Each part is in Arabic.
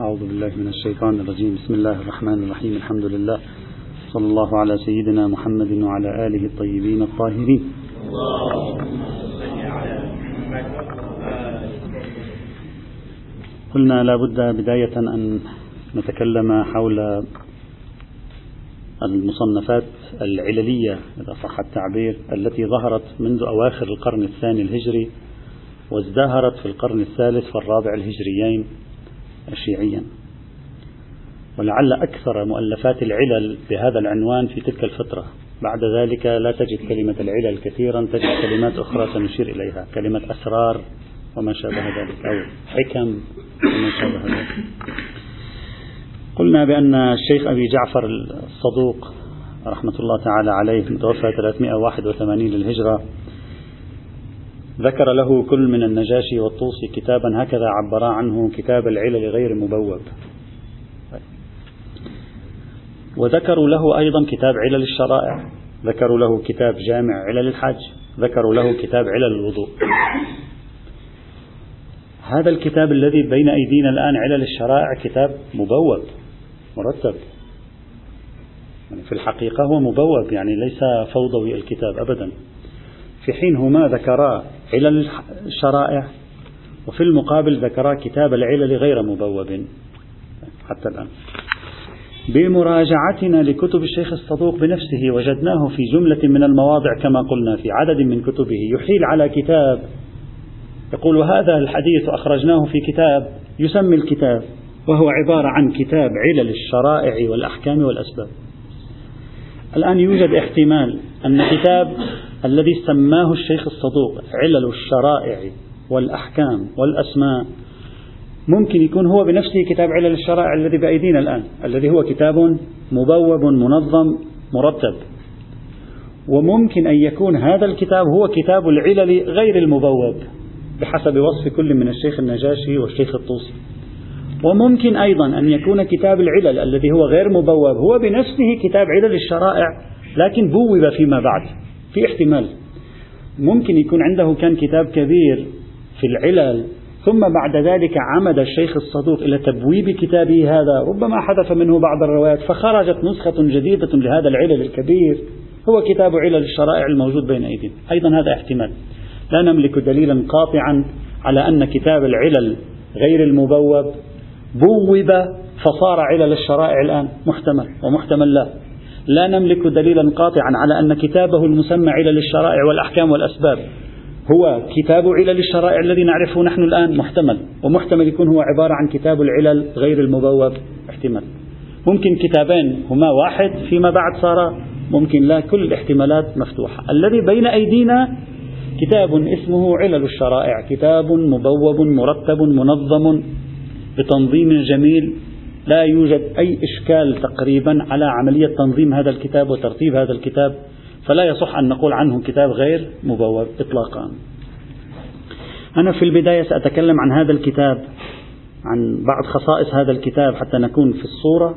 أعوذ بالله من الشيطان الرجيم. بسم الله الرحمن الرحيم. الحمد لله. صلى الله على سيدنا محمد وعلى آله الطيبين الطاهرين. قلنا لا بد بداية أن نتكلم حول المصنفات العللية إذا صح التعبير التي ظهرت منذ أواخر القرن الثاني الهجري وازدهرت في القرن الثالث والرابع الهجريين. شيعيا. ولعل أكثر مؤلفات العلل بهذا العنوان في تلك الفترة. بعد ذلك لا تجد كلمة العلل كثيرا تجد كلمات أخرى سنشير إليها. كلمة أسرار وما شابه ذلك أو حكم وما شابه ذلك. قلنا بأن الشيخ أبي جعفر الصدوق رحمة الله تعالى عليه متوفى 381 للهجرة ذكر له كل من النجاشي والطوسي كتابا هكذا عبرا عنه كتاب العلل غير مبوب. وذكروا له أيضا كتاب علل الشرائع ذكروا له كتاب جامع علل الحج ذكروا له كتاب علل الوضوء. هذا الكتاب الذي بين أيدينا الآن علل الشرائع كتاب مبوب مرتب. يعني في الحقيقة هو مبوب يعني ليس فوضوي الكتاب أبدا. في حين هما ذكرا علل الشرائع. وفي المقابل ذكرا كتاب العلل غير مبوب حتى الآن. بمراجعتنا لكتب الشيخ الصدوق بنفسه وجدناه في جملة من المواضع كما قلنا في عدد من كتبه. يحيل على كتاب. يقول هذا الحديث أخرجناه في كتاب. يسمي الكتاب. وهو عبارة عن كتاب علل الشرائع والأحكام والأسباب. الآن يوجد احتمال أن كتاب الذي سماه الشيخ الصدوق علل الشرائع والأحكام والأسماء. ممكن يكون هو بنفسه كتاب علل الشرائع الذي بأيدينا الآن الذي هو كتاب مبوب منظم مرتب. وممكن أن يكون هذا الكتاب هو كتاب العلل غير المبوب بحسب وصف كل من الشيخ النجاشي والشيخ الطوسي. وممكن أيضا أن يكون كتاب العلل الذي هو غير مبوب هو بنفسه كتاب علل الشرائع لكن بوب فيما بعد. في احتمال. ممكن يكون عنده كان كتاب كبير في العلل ثم بعد ذلك عمد الشيخ الصدوق إلى تبويب كتابه هذا ربما حذف منه بعض الروايات فخرجت نسخة جديدة لهذا العلل الكبير هو كتاب علل الشرائع الموجود بين أيدينا. أيضا هذا احتمال. لا نملك دليلا قاطعا على أن كتاب العلل غير المبوب بوب فصار علل الشرائع الآن محتمل ومحتمل لا. لا نملك دليلا قاطعا على أن كتابه المسمى علل الشرائع والأحكام والأسباب. هو كتاب علل الشرائع الذي نعرفه نحن الآن محتمل ومحتمل يكون هو عبارة عن كتاب العلل غير المبوب. احتمال. ممكن كتابين هما واحد فيما بعد صار ممكن لا كل الاحتمالات مفتوحة. الذي بين أيدينا كتاب اسمه علل الشرائع. كتاب مبوب مرتب منظم بتنظيم جميل. لا يوجد أي إشكال تقريبا على عملية تنظيم هذا الكتاب وترتيب هذا الكتاب فلا يصح أن نقول عنه كتاب غير مبوب إطلاقا. أنا في البداية سأتكلم عن هذا الكتاب عن بعض خصائص هذا الكتاب حتى نكون في الصورة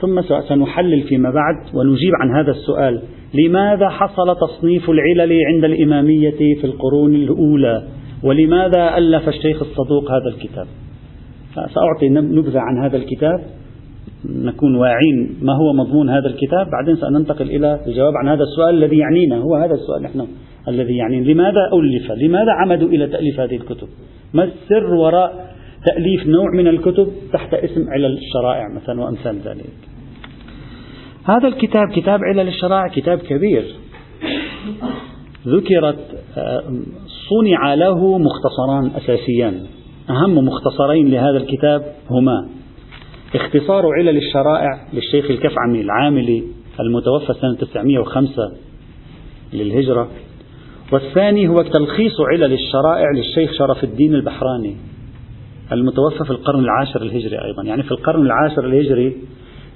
ثم سنحلل فيما بعد ونجيب عن هذا السؤال. لماذا حصل تصنيف العلل عند الإمامية في القرون الأولى؟ ولماذا ألف الشيخ الصدوق هذا الكتاب؟ سأعطي نبذة عن هذا الكتاب نكون واعين ما هو مضمون هذا الكتاب بعدين سننتقل إلى الجواب عن هذا السؤال الذي يعنينا هو هذا السؤال نحن الذي يعني لماذا ألف؟ لماذا عمدوا إلى تأليف هذه الكتب؟ ما السر وراء تأليف نوع من الكتب تحت اسم علل الشرائع مثلا وأمثال ذلك؟ هذا الكتاب كتاب علل الشرائع كتاب كبير. ذكرت آه، صنع له مختصران أساسيان. أهم مختصرين لهذا الكتاب هما اختصار علل الشرائع للشيخ الكفعمي العاملي المتوفى سنة 905 للهجرة والثاني هو تلخيص علل الشرائع للشيخ شرف الدين البحراني المتوفى في القرن العاشر الهجري أيضا. يعني في القرن العاشر الهجري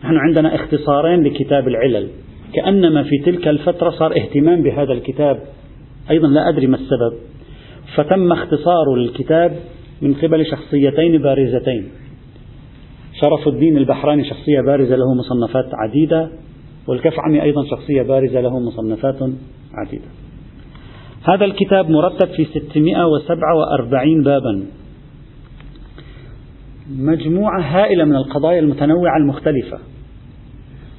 نحن عندنا اختصارين لكتاب العلل. كأنما في تلك الفترة صار اهتمام بهذا الكتاب. أيضا لا أدري ما السبب. فتم اختصار الكتاب من قبل شخصيتين بارزتين. شرف الدين البحراني شخصية بارزة له مصنفات عديدة والكفعمي أيضا شخصية بارزة له مصنفات عديدة. هذا الكتاب مرتب في 647 بابا. مجموعة هائلة من القضايا المتنوعة المختلفة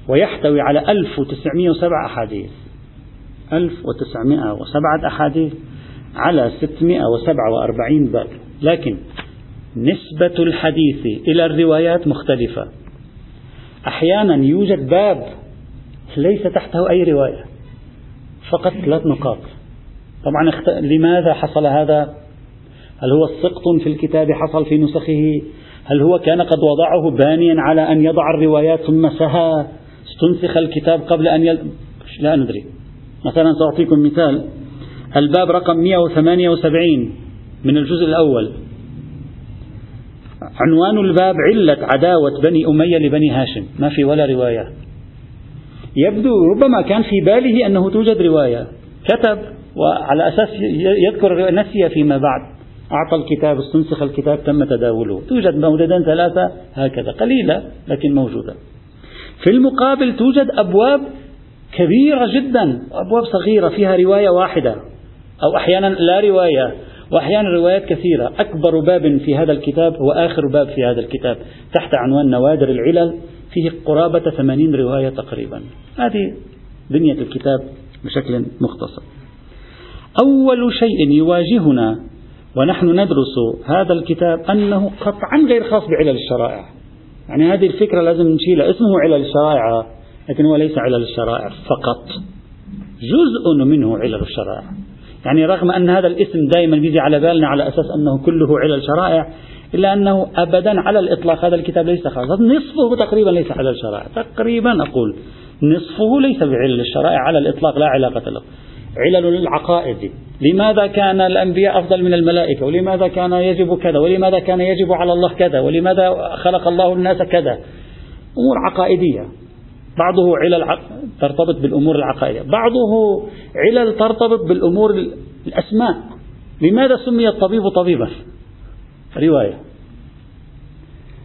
ويحتوي على 1907 أحاديث. 1907 أحاديث على 647 باب. لكن نسبة الحديث إلى الروايات مختلفة. أحيانا يوجد باب ليس تحته أي رواية فقط ثلاث نقاط. طبعا اخت... لماذا حصل هذا؟ هل هو سقط في الكتاب حصل في نسخه؟ هل هو كان قد وضعه بانيا على أن يضع الروايات ثم سهى؟ استنسخ الكتاب قبل أن يل... لا ندري. مثلا سأعطيكم مثال. الباب رقم 178 من الجزء الأول. عنوان الباب علة عداوة بني أمية لبني هاشم. ما في ولا رواية. يبدو ربما كان في باله أنه توجد رواية. كتب وعلى أساس يذكر نسي فيما بعد. أعطى الكتاب استنسخ الكتاب تم تداوله. توجد مولدا ثلاثة هكذا. قليلة لكن موجودة. في المقابل توجد أبواب كبيرة جدا. أبواب صغيرة فيها رواية واحدة. أو أحيانا لا رواية. وأحيانا روايات كثيرة. أكبر باب في هذا الكتاب هو آخر باب في هذا الكتاب تحت عنوان نوادر العلل فيه قرابة ثمانين رواية تقريبا. هذه بنية الكتاب بشكل مختصر. أول شيء يواجهنا ونحن ندرس هذا الكتاب أنه قطعا غير خاص بعلل الشرائع. يعني هذه الفكرة لازم نشيلها. اسمه علل الشرائع لكن هو ليس علل الشرائع فقط. جزء منه علل الشرائع. يعني رغم أن هذا الاسم دائما بيجي على بالنا على أساس أنه كله علل شرائع إلا أنه أبدا على الإطلاق. هذا الكتاب ليس خاص نصفه تقريبا ليس على الشرائع. تقريبا أقول نصفه ليس بعلل الشرائع على الإطلاق لا علاقة له. علل العقائد لماذا كان الأنبياء أفضل من الملائكة؟ ولماذا كان يجب كذا؟ ولماذا كان يجب على الله كذا؟ ولماذا خلق الله الناس كذا؟ أمور عقائدية. بعضه علل ترتبط بالأمور العقائدية. بعضه علل ترتبط بالأمور الأسماء. لماذا سمي الطبيب طبيبا؟ رواية.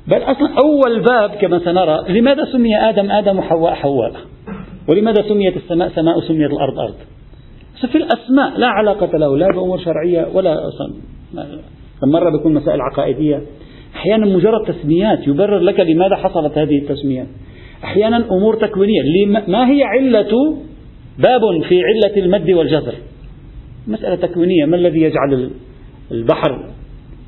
بل أصلا أول باب كما سنرى لماذا سمي آدم آدم وحواء حواء؟ ولماذا سميت السماء سماء وسميت الأرض أرض؟ في الأسماء لا علاقة له لا بأمور شرعية ولا أصلا. مرة بيكون مسائل عقائدية. أحيانا مجرد تسميات يبرر لك لماذا حصلت هذه التسميات أحيانا أمور تكوينية. ما هي علة باب في علة المد والجزر مسألة تكوينية. ما الذي يجعل البحر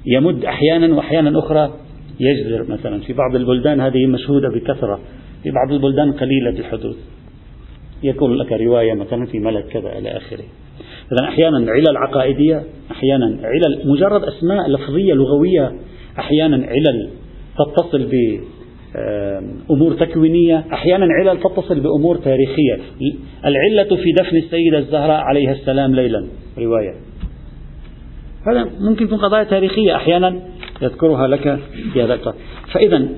يمد أحيانا وأحيانا أخرى؟ يجزر مثلا. في بعض البلدان هذه مشهودة بكثرة. في بعض البلدان قليلة الحدوث يكون لك رواية مثلا في ملك كذا إلى آخره. إذا أحيانا علل عقائدية أحيانا علل مجرد أسماء لفظية لغوية أحيانا علل تتصل ب أمور تكوينية أحيانا علل تتصل بأمور تاريخية. العلة في دفن السيدة الزهراء عليها السلام ليلا. رواية. هذا ممكن تكون قضايا تاريخية. أحيانا يذكرها لك في هذا فإذا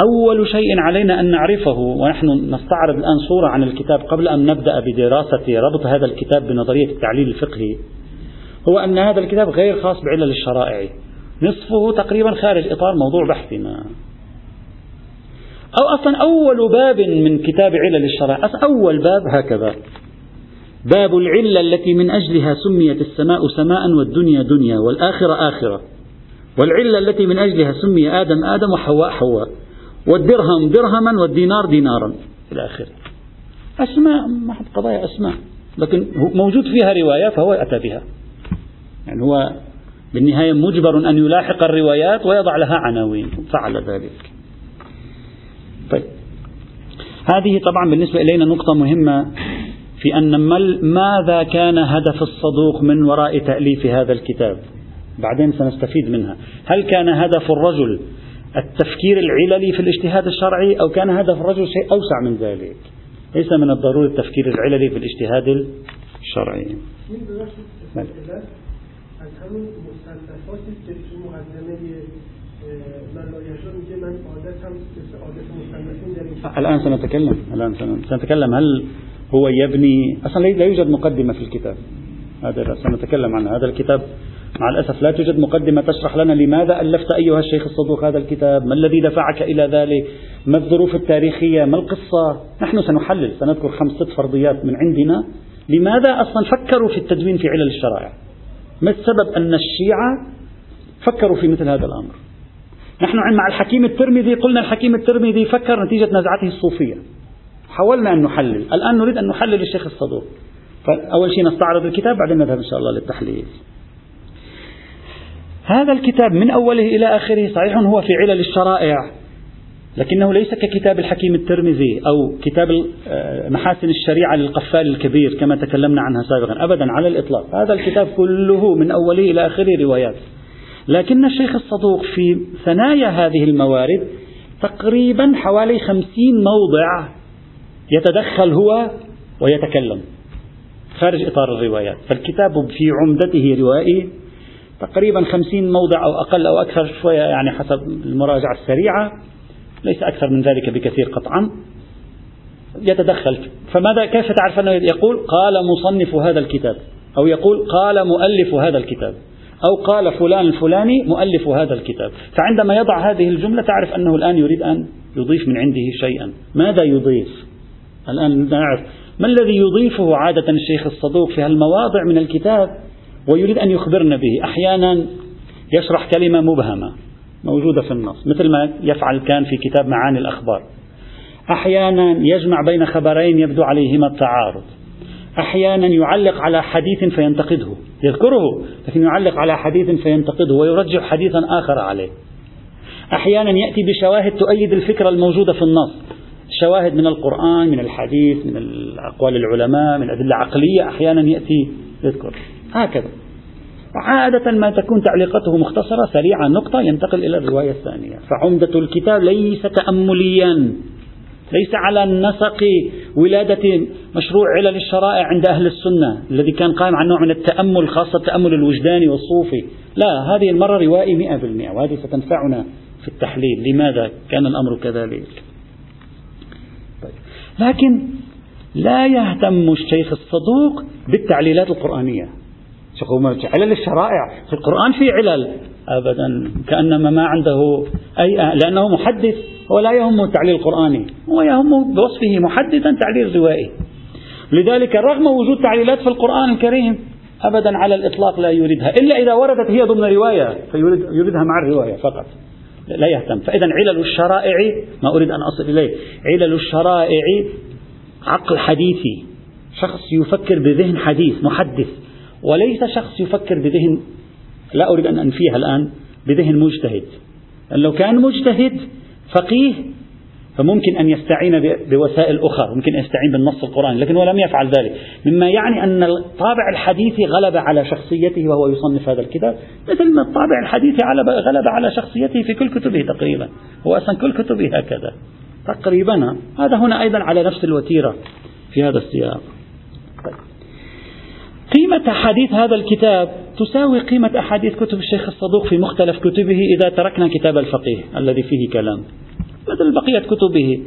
أول شيء علينا أن نعرفه ونحن نستعرض الآن صورة عن الكتاب قبل أن نبدأ بدراسة ربط هذا الكتاب بنظرية التعليل الفقهي. هو أن هذا الكتاب غير خاص بعلل الشرائع. نصفه تقريبا خارج إطار موضوع بحثنا. أو أصلا أول باب من كتاب علل الشرائع أول باب هكذا. باب العلة التي من أجلها سميت السماء سماء والدنيا دنيا والآخرة آخرة. والعلة التي من أجلها سمي آدم آدم وحواء حواء. والدرهم درهما والدينار دينارا. إلى آخره. أسماء ما قضايا أسماء. لكن موجود فيها رواية فهو أتى بها. يعني هو بالنهاية مجبر أن يلاحق الروايات ويضع لها عناوين. فعل ذلك. طيب. هذه طبعا بالنسبة إلينا نقطة مهمة في أن ماذا كان هدف الصدوق من وراء تأليف هذا الكتاب؟ بعدين سنستفيد منها. هل كان هدف الرجل التفكير العللي في الاجتهاد الشرعي أو كان هدف الرجل شيء أوسع من ذلك؟ ليس من الضروري التفكير العللي في الاجتهاد الشرعي. الآن سنتكلم الآن سنتكلم هل هو يبني أصلا لا يوجد مقدمة في الكتاب هذا سنتكلم عنه هذا الكتاب. مع الأسف لا توجد مقدمة تشرح لنا لماذا ألفت أيها الشيخ الصدوق هذا الكتاب ما الذي دفعك إلى ذلك ما الظروف التاريخية ما القصة؟ نحن سنحلل سنذكر خمسة فرضيات من عندنا. لماذا أصلا فكروا في التدوين في علل الشرائع؟ ما السبب أن الشيعة فكروا في مثل هذا الأمر؟ نحن مع الحكيم الترمذي قلنا الحكيم الترمذي فكر نتيجة نزعته الصوفية. حاولنا أن نحلل. الآن نريد أن نحلل الشيخ الصدوق. فأول شيء نستعرض الكتاب بعدين نذهب إن شاء الله للتحليل. هذا الكتاب من أوله إلى آخره صحيح هو في علل الشرائع لكنه ليس ككتاب الحكيم الترمذي أو كتاب آه، محاسن الشريعة للقفال الكبير كما تكلمنا عنها سابقا أبدا على الإطلاق. هذا الكتاب كله من أوله إلى آخره روايات. لكن الشيخ الصدوق في ثنايا هذه الموارد تقريبا حوالي خمسين موضع يتدخل هو ويتكلم. خارج إطار الروايات. فالكتاب في عمدته روائي. تقريبا خمسين موضع أو أقل أو أكثر شوية يعني حسب المراجعة السريعة. ليس أكثر من ذلك بكثير قطعا. يتدخل. فماذا كيف تعرف أنه يقول؟ قال مصنف هذا الكتاب. أو يقول قال مؤلف هذا الكتاب. أو قال فلان الفلاني مؤلف هذا الكتاب. فعندما يضع هذه الجملة تعرف أنه الآن يريد أن يضيف من عنده شيئا. ماذا يضيف؟ الآن نعرف. ما الذي يضيفه عادة الشيخ الصدوق في هالمواضع من الكتاب ويريد أن يخبرنا به؟ أحيانا يشرح كلمة مبهمة موجودة في النص مثل ما يفعل كان في كتاب معاني الأخبار. أحيانا يجمع بين خبرين يبدو عليهما التعارض. أحيانا يعلق على حديث فينتقده. يذكره لكن يعلق على حديث فينتقده ويرجح حديثا آخر عليه. أحيانا يأتي بشواهد تؤيد الفكرة الموجودة في النص. شواهد من القرآن من الحديث من أقوال العلماء من أدلة عقلية أحيانا يأتي يذكر. هكذا. عادة ما تكون تعليقته مختصرة سريعة نقطة ينتقل إلى الرواية الثانية. فعمدة الكتاب ليس تأمليا. ليس على نسق ولادة مشروع علل الشرائع عند أهل السنة الذي كان قائم على نوع من التأمل خاصة التأمل الوجداني والصوفي. لا هذه المرة روائي مئة بالمئة وهذه ستنفعنا في التحليل. لماذا كان الأمر كذلك؟ طيب. لكن لا يهتم الشيخ الصدوق بالتعليلات القرآنية. علل الشرائع في القرآن في علل. أبدا. كأنما ما عنده أي لأنه محدث ولا يهمه التعليل القرآني هو يهمه بوصفه محدثا تعليل روائي لذلك رغم وجود تعليلات في القرآن الكريم أبدا على الإطلاق لا يريدها. إلا إذا وردت هي ضمن رواية فيريد يريدها مع الرواية فقط. لا يهتم. فإذا علل الشرائع ما أريد أن أصل إليه. علل الشرائع عقل حديثي. شخص يفكر بذهن حديث محدث. وليس شخص يفكر بذهن لا أريد أن أنفيها الآن بذهن مجتهد. لو كان مجتهد فقيه فممكن أن يستعين بوسائل أخرى ممكن أن يستعين بالنص القرآني لكن هو لم يفعل ذلك. مما يعني أن الطابع الحديثي غلب على شخصيته وهو يصنف هذا الكتاب مثل ما الطابع الحديثي غلب على شخصيته في كل كتبه تقريبا هو أصلا كل كتبه هكذا. تقريبا هذا هنا أيضا على نفس الوتيرة في هذا السياق. طيب. قيمة أحاديث هذا الكتاب تساوي قيمة أحاديث كتب الشيخ الصدوق في مختلف كتبه إذا تركنا كتاب الفقيه الذي فيه كلام. مثل بقية كتبه.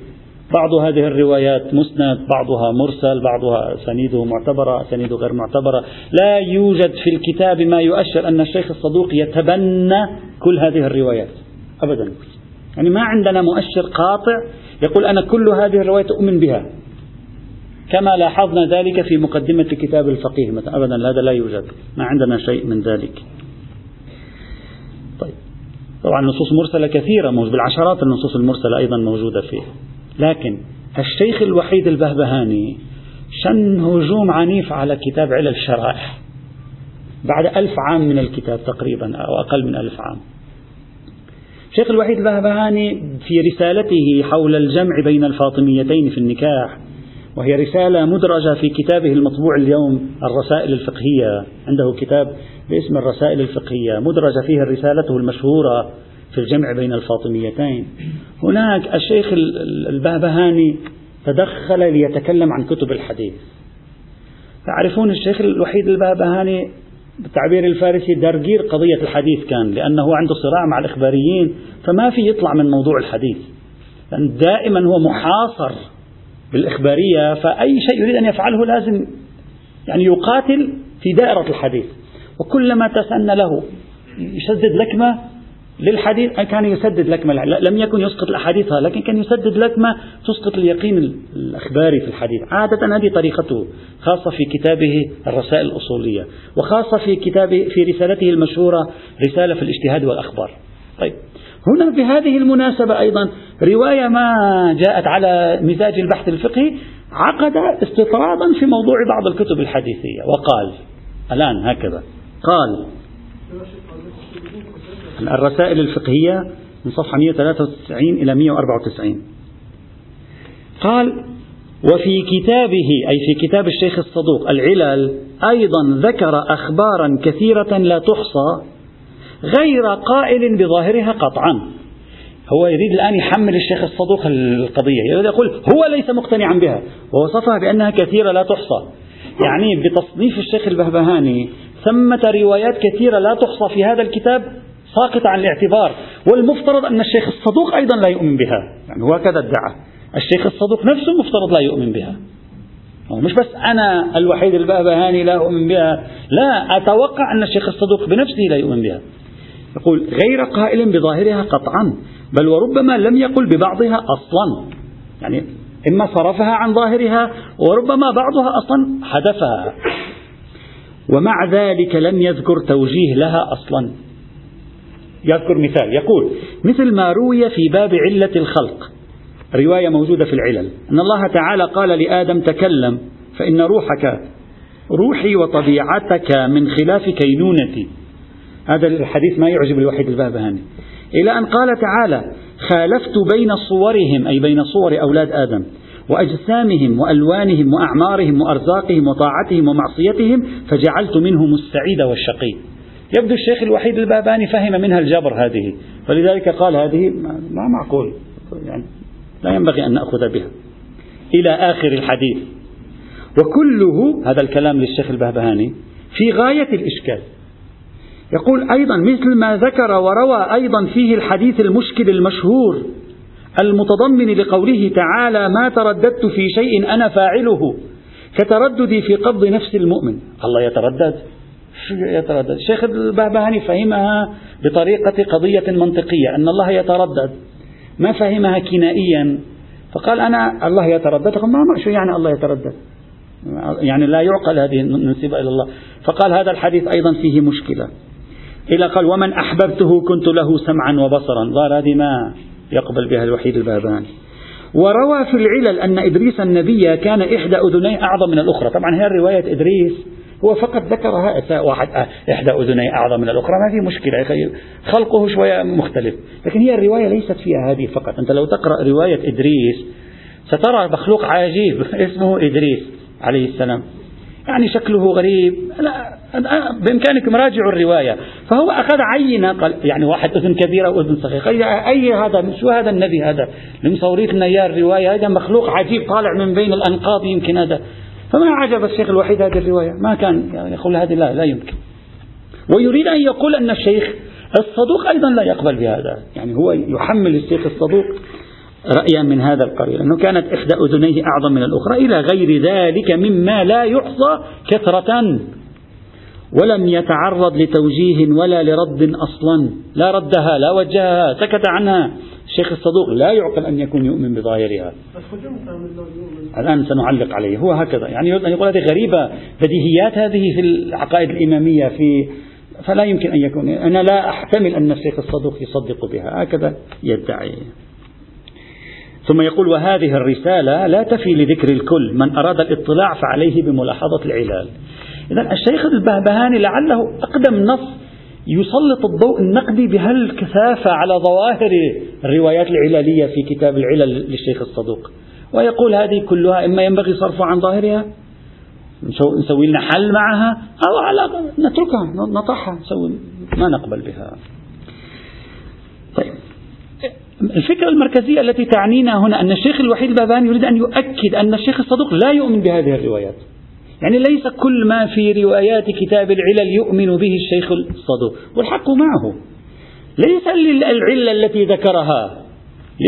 بعض هذه الروايات مسند بعضها مرسل بعضها سنيده معتبرة سنيده غير معتبرة. لا يوجد في الكتاب ما يؤشر أن الشيخ الصدوق يتبنى كل هذه الروايات. أبدا. يعني ما عندنا مؤشر قاطع يقول أنا كل هذه الروايات أؤمن بها. كما لاحظنا ذلك في مقدمة كتاب الفقيه مثلا. أبدا هذا لا يوجد. ما عندنا شيء من ذلك. طيب. طبعا نصوص مرسلة كثيرة بالعشرات النصوص المرسلة أيضا موجودة فيه لكن الشيخ الوحيد البهبهاني شن هجوم عنيف على كتاب علل الشرائح. بعد ألف عام من الكتاب تقريبا أو أقل من ألف عام. الشيخ الوحيد البهبهاني في رسالته حول الجمع بين الفاطميتين في النكاح وهي رسالة مدرجة في كتابه المطبوع اليوم الرسائل الفقهية. عنده كتاب باسم الرسائل الفقهية. مدرجة فيه رسالته المشهورة في الجمع بين الفاطميتين. هناك الشيخ البهبهاني تدخل ليتكلم عن كتب الحديث. تعرفون الشيخ الوحيد البهبهاني بالتعبير الفارسي درجير قضية الحديث كان لأنه عنده صراع مع الإخباريين فما في يطلع من موضوع الحديث. لأن دائما هو محاصر بالإخبارية فأي شيء يريد أن يفعله لازم يعني يقاتل في دائرة الحديث. وكلما تسنى له يسدد لكمة للحديث كان يسدد لكمة لم يكن يسقط الأحاديث لكن كان يسدد لكمة تسقط اليقين الأخباري في الحديث. عادة هذه طريقته خاصة في كتابه الرسائل الأصولية وخاصة في كتابه في رسالته المشهورة رسالة في الاجتهاد والأخبار. طيب. هنا بهذه المناسبة أيضا رواية ما جاءت على مزاج البحث الفقهي عقد استطرادا في موضوع بعض الكتب الحديثية وقال الآن هكذا قال الرسائل الفقهية من صفحة 193 إلى 194 قال وفي كتابه أي في كتاب الشيخ الصدوق العلل أيضا ذكر أخبارا كثيرة لا تحصى غير قائل بظاهرها قطعا. هو يريد الآن يحمل الشيخ الصدوق القضية يريد يقول هو ليس مقتنعا بها ووصفها بأنها كثيرة لا تحصى. يعني بتصنيف الشيخ البهبهاني ثمة روايات كثيرة لا تحصى في هذا الكتاب ساقطة عن الاعتبار والمفترض أن الشيخ الصدوق أيضا لا يؤمن بها. يعني هو كذا ادعى. الشيخ الصدوق نفسه مفترض لا يؤمن بها. مش بس أنا الوحيد البهبهاني لا أؤمن بها لا أتوقع أن الشيخ الصدوق بنفسه لا يؤمن بها. يقول غير قائل بظاهرها قطعا بل وربما لم يقل ببعضها أصلا. يعني إما صرفها عن ظاهرها وربما بعضها أصلا حذفها. ومع ذلك لم يذكر توجيه لها أصلا. يذكر مثال يقول مثل ما روي في باب علة الخلق. رواية موجودة في العلل. أن الله تعالى قال لآدم تكلم فإن روحك روحي وطبيعتك من خلاف كينونتي. هذا الحديث ما يعجب الوحيد البهبهاني إلى أن قال تعالى خالفت بين صورهم أي بين صور أولاد آدم وأجسامهم وألوانهم وأعمارهم وأرزاقهم وطاعتهم ومعصيتهم فجعلت منهم السعيد والشقي. يبدو الشيخ الوحيد الباباني فهم منها الجبر هذه فلذلك قال هذه ما معقول يعني لا ينبغي أن نأخذ بها. إلى آخر الحديث وكله هذا الكلام للشيخ البهبهاني في غاية الإشكال. يقول أيضا مثل ما ذكر وروى أيضا فيه الحديث المشكل المشهور المتضمن لقوله تعالى ما ترددت في شيء أنا فاعله كترددي في قبض نفس المؤمن. الله يتردد. يتردد؟ الشيخ البهبهاني فهمها بطريقة قضية منطقية أن الله يتردد. ما فهمها كنائيا. فقال أنا الله يتردد. ما شو يعني الله يتردد؟ يعني لا يعقل هذه النسبة إلى الله. فقال هذا الحديث أيضا فيه مشكلة. إلى قال ومن أحببته كنت له سمعا وبصرا. ظهر هذه ما يقبل بها الوحيد الباباني وروى في العلل أن إدريس النبي كان إحدى أذنيه أعظم من الأخرى. طبعا هي رواية إدريس هو فقط ذكرها واحد إحدى أذنيه أعظم من الأخرى. ما في مشكلة خلقه شوية مختلف. لكن هي الرواية ليست فيها هذه فقط. أنت لو تقرأ رواية إدريس سترى مخلوق عجيب اسمه إدريس عليه السلام. يعني شكله غريب. لا بإمكانكم راجعوا الرواية. فهو أخذ عينة قال يعني واحد أذن كبيرة وأذن صغيرة أي هذا شو هذا النبي هذا؟ لنا إياه الرواية هذا مخلوق عجيب طالع من بين الأنقاض يمكن هذا. فما عجب الشيخ الوحيد هذه الرواية؟ ما كان يقول هذه لا لا يمكن. ويريد أن يقول أن الشيخ الصدوق أيضا لا يقبل بهذا. يعني هو يحمل الشيخ الصدوق. رأيا من هذا القبيل أنه كانت إحدى أذنيه أعظم من الأخرى إلى غير ذلك مما لا يحصى كثرة ولم يتعرض لتوجيه ولا لرد أصلا لا ردها لا وجهها سكت عنها. الشيخ الصدوق لا يعقل أن يكون يؤمن بظاهرها. الآن سنعلق عليه. هو هكذا يعني يقول هذه غريبة بديهيات هذه في العقائد الإمامية في فلا يمكن أن يكون. أنا لا أحتمل أن الشيخ الصدوق يصدق بها. هكذا يدعي. ثم يقول وهذه الرسالة لا تفي لذكر الكل. من أراد الاطلاع فعليه بملاحظة العلال. إذا الشيخ البهبهاني لعله أقدم نص يسلط الضوء النقدي بهالكثافة على ظواهر الروايات العلالية في كتاب العلل للشيخ الصدوق. ويقول هذه كلها إما ينبغي صرفها عن ظاهرها نسوي لنا حل معها أو على نتركها نطحها نسوي ما نقبل بها. الفكرة المركزية التي تعنينا هنا أن الشيخ الوحيد الباباني يريد أن يؤكد أن الشيخ الصدوق لا يؤمن بهذه الروايات. يعني ليس كل ما في روايات كتاب العلل يؤمن به الشيخ الصدوق والحق معه. ليس العلة التي ذكرها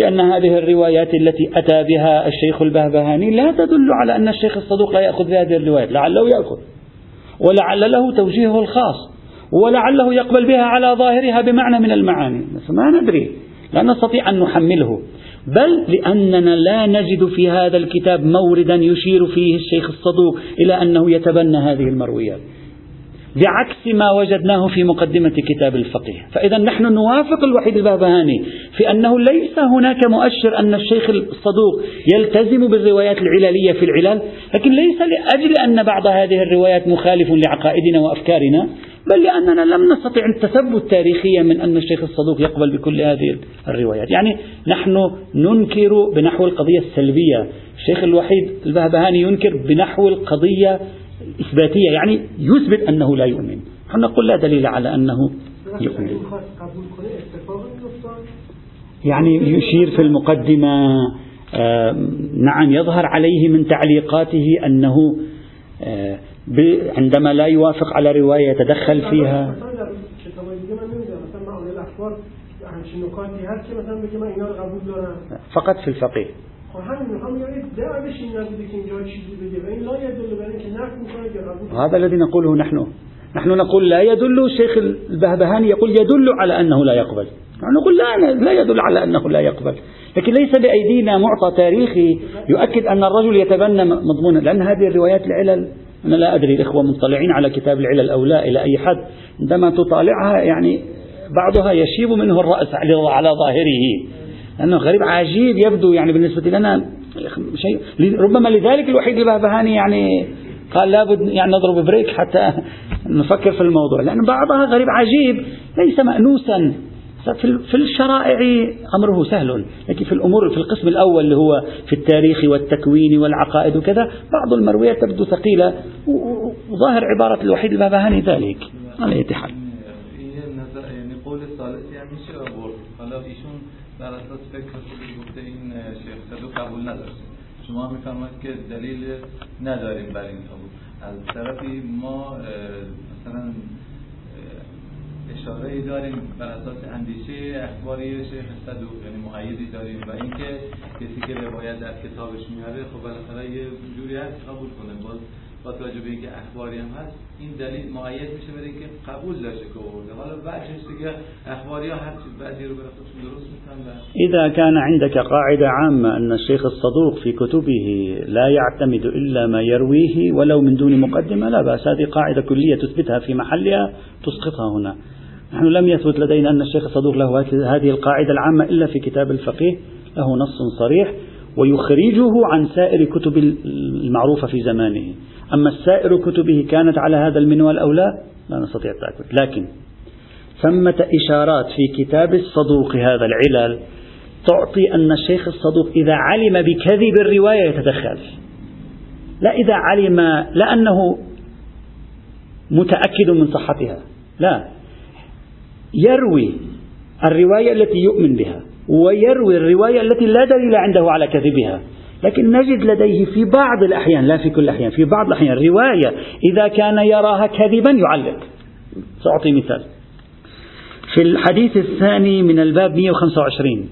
لأن هذه الروايات التي أتى بها الشيخ البهبهاني لا تدل على أن الشيخ الصدوق لا يأخذ بهذه الروايات لعله يأخذ. ولعل له توجيهه الخاص ولعله يقبل بها على ظاهرها بمعنى من المعاني. ما ندري. لا نستطيع أن نحمله بل لأننا لا نجد في هذا الكتاب موردا يشير فيه الشيخ الصدوق إلى أنه يتبنى هذه المرويات بعكس ما وجدناه في مقدمة كتاب الفقيه. فإذا نحن نوافق الوحيد البهبهاني في أنه ليس هناك مؤشر أن الشيخ الصدوق يلتزم بالروايات العلالية في العلل لكن ليس لأجل أن بعض هذه الروايات مخالف لعقائدنا وأفكارنا. بل لأننا لم نستطع التثبت تاريخيا من أن الشيخ الصدوق يقبل بكل هذه الروايات. يعني نحن ننكر بنحو القضية السلبية. الشيخ الوحيد البهبهاني ينكر بنحو القضية الإثباتية يعني يثبت أنه لا يؤمن. نحن نقول لا دليل على أنه يؤمن. يعني يشير في المقدمة آه نعم يظهر عليه من تعليقاته أنه آه عندما لا يوافق على رواية يتدخل فيها فقط في الفقيه هذا الذي نقوله نحن نحن نقول لا يدل الشيخ البهبهاني يقول يدل على أنه لا يقبل نحن نقول لا لا يدل على أنه لا يقبل لكن ليس بأيدينا معطى تاريخي يؤكد أن الرجل يتبنى مضمونا لأن هذه الروايات العلل أنا لا أدري الإخوة مطلعين على كتاب العلل أو لا إلى أي حد. عندما تطالعها يعني بعضها يشيب منه الرأس على ظاهره. لأنه غريب عجيب يبدو يعني بالنسبة لنا شيء. ربما لذلك الوحيد البهبهاني يعني قال لابد يعني نضرب بريك حتى نفكر في الموضوع. لأن بعضها غريب عجيب ليس مأنوسا. في الشرائع أمره سهل. لكن في الأمور في القسم الأول اللي هو في التاريخ والتكوين والعقائد وكذا بعض المرويات تبدو ثقيلة وظاهر عبارة الوحيد البابهاني ذلك. على أي حال. قبول نداشت شما میفرمایید که دلیل نداریم بر این قبول از طرفی ما مثلا اشاره ای داریم بر اساس اندیشه اخباری شیخ صدوق یعنی مؤیدی داریم و اینکه کسی که روایت در کتابش میاره خب بالاخره یه جوری هست قبول کنه. باز با توجه به اینکه اخباری هم هست این دلیل مؤید میشه برای اینکه قبول داشته که آورده. حالا بعدش دیگه اخباری ها هر بعضی رو برای خودشون درست می‌کنن اذا كان عندك قاعده عامه ان الشيخ الصدوق في كتبه لا يعتمد الا ما يرويه ولو من دون مقدمه لا باس هذه قاعده كليه تثبتها في محلها تسقطها هنا. نحن لم يثبت لدينا أن الشيخ الصدوق له هذه القاعدة العامة إلا في كتاب الفقيه. له نص صريح. ويخرجه عن سائر كتب المعروفة في زمانه. أما سائر كتبه كانت على هذا المنوال أو لا؟ لا نستطيع التأكد. لكن ثمة إشارات في كتاب الصدوق هذا العلل تعطي أن الشيخ الصدوق إذا علم بكذب الرواية يتدخل. لا إذا علم لا أنه متأكد من صحتها. لا. يروي الرواية التي يؤمن بها ويروي الرواية التي لا دليل عنده على كذبها. لكن نجد لديه في بعض الأحيان لا في كل الأحيان في بعض الأحيان رواية إذا كان يراها كذبا يعلق. سأعطي مثال. في الحديث الثاني من الباب 125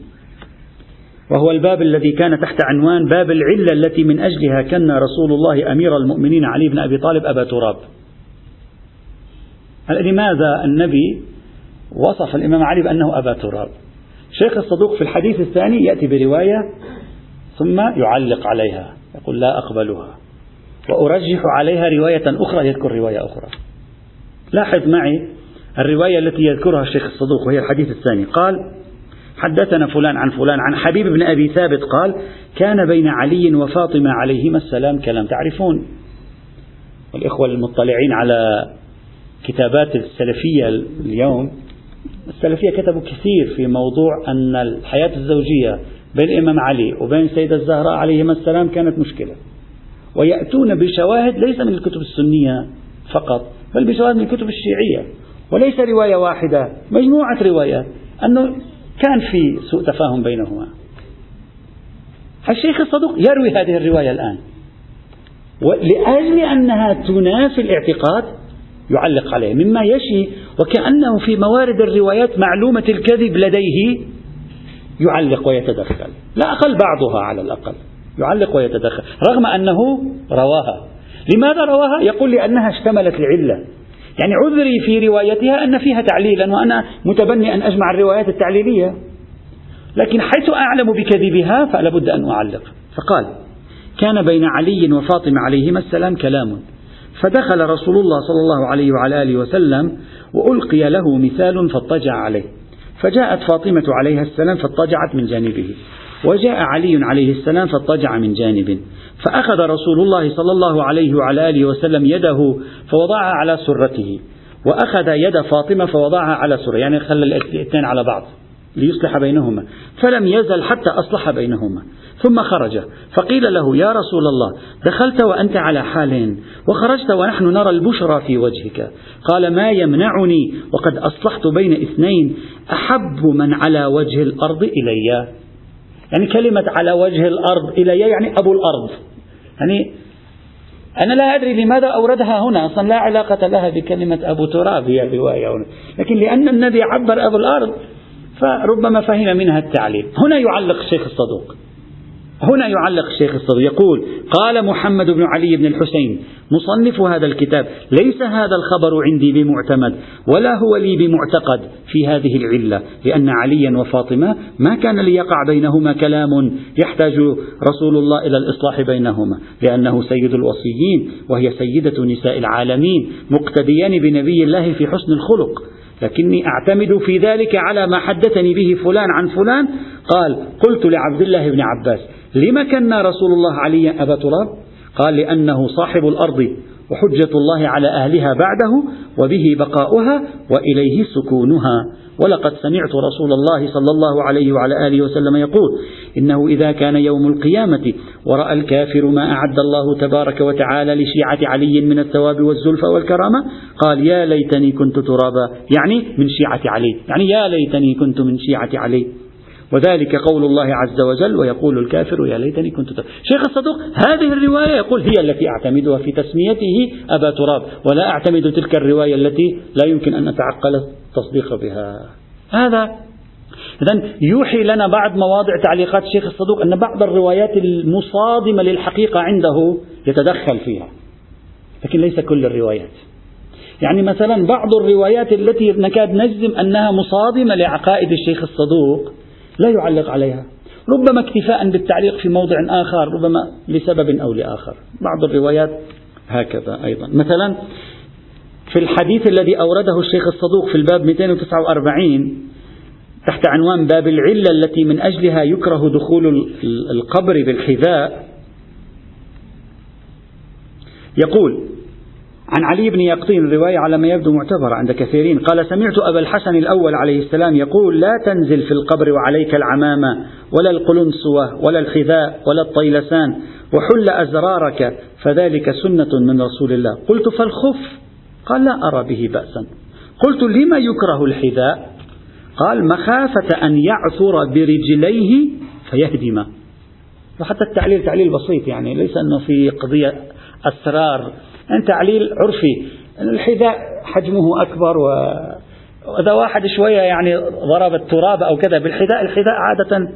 وهو الباب الذي كان تحت عنوان باب العلة التي من أجلها كان رسول الله أمير المؤمنين علي بن أبي طالب أبا تراب. لماذا النبي وصف الإمام علي بأنه أبا تراب. شيخ الصدوق في الحديث الثاني يأتي برواية ثم يعلق عليها يقول لا أقبلها. وأرجح عليها رواية أخرى يذكر رواية أخرى. لاحظ معي الرواية التي يذكرها الشيخ الصدوق وهي الحديث الثاني. قال حدثنا فلان عن فلان عن حبيب بن أبي ثابت قال كان بين علي وفاطمة عليهما السلام كلام تعرفون. والإخوة المطلعين على كتابات السلفية اليوم السلفية كتبوا كثير في موضوع أن الحياة الزوجية بين الإمام علي وبين السيدة الزهراء عليهما السلام كانت مشكلة. ويأتون بشواهد ليس من الكتب السنية فقط بل بشواهد من الكتب الشيعية. وليس رواية واحدة مجموعة روايات أنه كان في سوء تفاهم بينهما. الشيخ الصدوق يروي هذه الرواية الآن. ولأجل أنها تنافي الاعتقاد يعلق عليه. مما يشي وكأنه في موارد الروايات معلومة الكذب لديه يعلق ويتدخل. لا أقل بعضها على الأقل. يعلق ويتدخل. رغم أنه رواها. لماذا رواها؟ يقول لأنها اشتملت العلة يعني عذري في روايتها أن فيها تعليلا وأنا متبني أن أجمع الروايات التعليلية. لكن حيث أعلم بكذبها فلا بد أن أعلق. فقال كان بين علي وفاطمة عليهما السلام كلام. فدخل رسول الله صلى الله عليه وعلى آله وسلم وألقي له مثال فاضطجع عليه. فجاءت فاطمة عليها السلام فاضطجعت من جانبه. وجاء علي عليه السلام فاضطجع من جانب. فأخذ رسول الله صلى الله عليه وعلى آله وسلم يده فوضعها على سرته. وأخذ يد فاطمة فوضعها على سرة يعني خلى الاثنين على بعض. ليصلح بينهما. فلم يزل حتى أصلح بينهما. ثم خرج. فقيل له يا رسول الله دخلت وأنت على حال وخرجت ونحن نرى البشرى في وجهك. قال ما يمنعني وقد أصلحت بين اثنين أحب من على وجه الأرض إلي. يعني كلمة على وجه الأرض إلي يعني أبو الأرض. يعني أنا لا أدري لماذا أوردها هنا أصلا لا علاقة لها بكلمة أبو تراب هي الرواية هنا. لكن لأن النبي عبر أبو الأرض فربما فهم منها التعليل. هنا يعلق الشيخ الصدوق. هنا يعلق الشيخ الصدوق يقول قال محمد بن علي بن الحسين مصنف هذا الكتاب ليس هذا الخبر عندي بمعتمد ولا هو لي بمعتقد في هذه العلة لأن عليا وفاطمة ما كان ليقع بينهما كلام يحتاج رسول الله إلى الإصلاح بينهما لأنه سيد الوصيين وهي سيدة نساء العالمين مقتديان بنبي الله في حسن الخلق. لكني أعتمد في ذلك على ما حدثني به فلان عن فلان. قال قلت لعبد الله بن عباس لم كنا رسول الله عليا أبا تراب؟ قال لأنه صاحب الأرض وحجة الله على أهلها بعده وبه بقاؤها وإليه سكونها. ولقد سمعت رسول الله صلى الله عليه وعلى آله وسلم يقول إنه إذا كان يوم القيامة ورأى الكافر ما أعد الله تبارك وتعالى لشيعة علي من الثواب والزلفى والكرامة قال يا ليتني كنت ترابا يعني من شيعة علي يعني يا ليتني كنت من شيعة علي. وذلك قول الله عز وجل ويقول الكافر يا ليتني كنت تراب شيخ الصدوق هذه الرواية يقول هي التي أعتمدها في تسميته أبا تراب ولا أعتمد تلك الرواية التي لا يمكن أن أتعقل التصديق بها. هذا إذا يوحي لنا بعض مواضع تعليقات الشيخ الصدوق أن بعض الروايات المصادمة للحقيقة عنده يتدخل فيها لكن ليس كل الروايات. يعني مثلا بعض الروايات التي نكاد نجزم أنها مصادمة لعقائد الشيخ الصدوق لا يعلق عليها. ربما اكتفاء بالتعليق في موضع آخر ربما لسبب أو لآخر. بعض الروايات هكذا أيضا. مثلا في الحديث الذي أورده الشيخ الصدوق في الباب 249 تحت عنوان باب العلة التي من أجلها يكره دخول القبر بالحذاء يقول عن علي بن يقطين الرواية على ما يبدو معتبرة عند كثيرين قال سمعت أبا الحسن الأول عليه السلام يقول لا تنزل في القبر وعليك العمامة ولا القلنسوة ولا الحذاء ولا الطيلسان وحل أزرارك فذلك سنة من رسول الله. قلت فالخف. قال لا أرى به بأسا. قلت لما يكره الحذاء؟ قال مخافة أن يعثر برجليه فيهدم وحتى التعليل تعليل بسيط يعني ليس أنه في قضية أسرار تعليل عرفي. الحذاء حجمه أكبر و وإذا واحد شوية يعني ضرب التراب أو كذا بالحذاء الحذاء عادة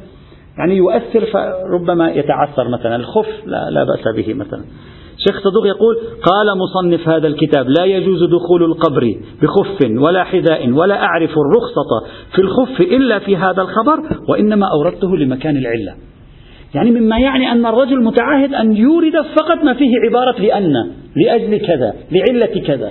يعني يؤثر فربما يتعثر مثلا. الخف لا, لا بأس به مثلا. شيخ صدوق يقول قال مصنف هذا الكتاب لا يجوز دخول القبر بخف ولا حذاء ولا أعرف الرخصة في الخف إلا في هذا الخبر وإنما أوردته لمكان العلة. يعني مما يعني أن الرجل متعهد أن يورد فقط ما فيه عبارة لأن لأجل كذا لعلة كذا.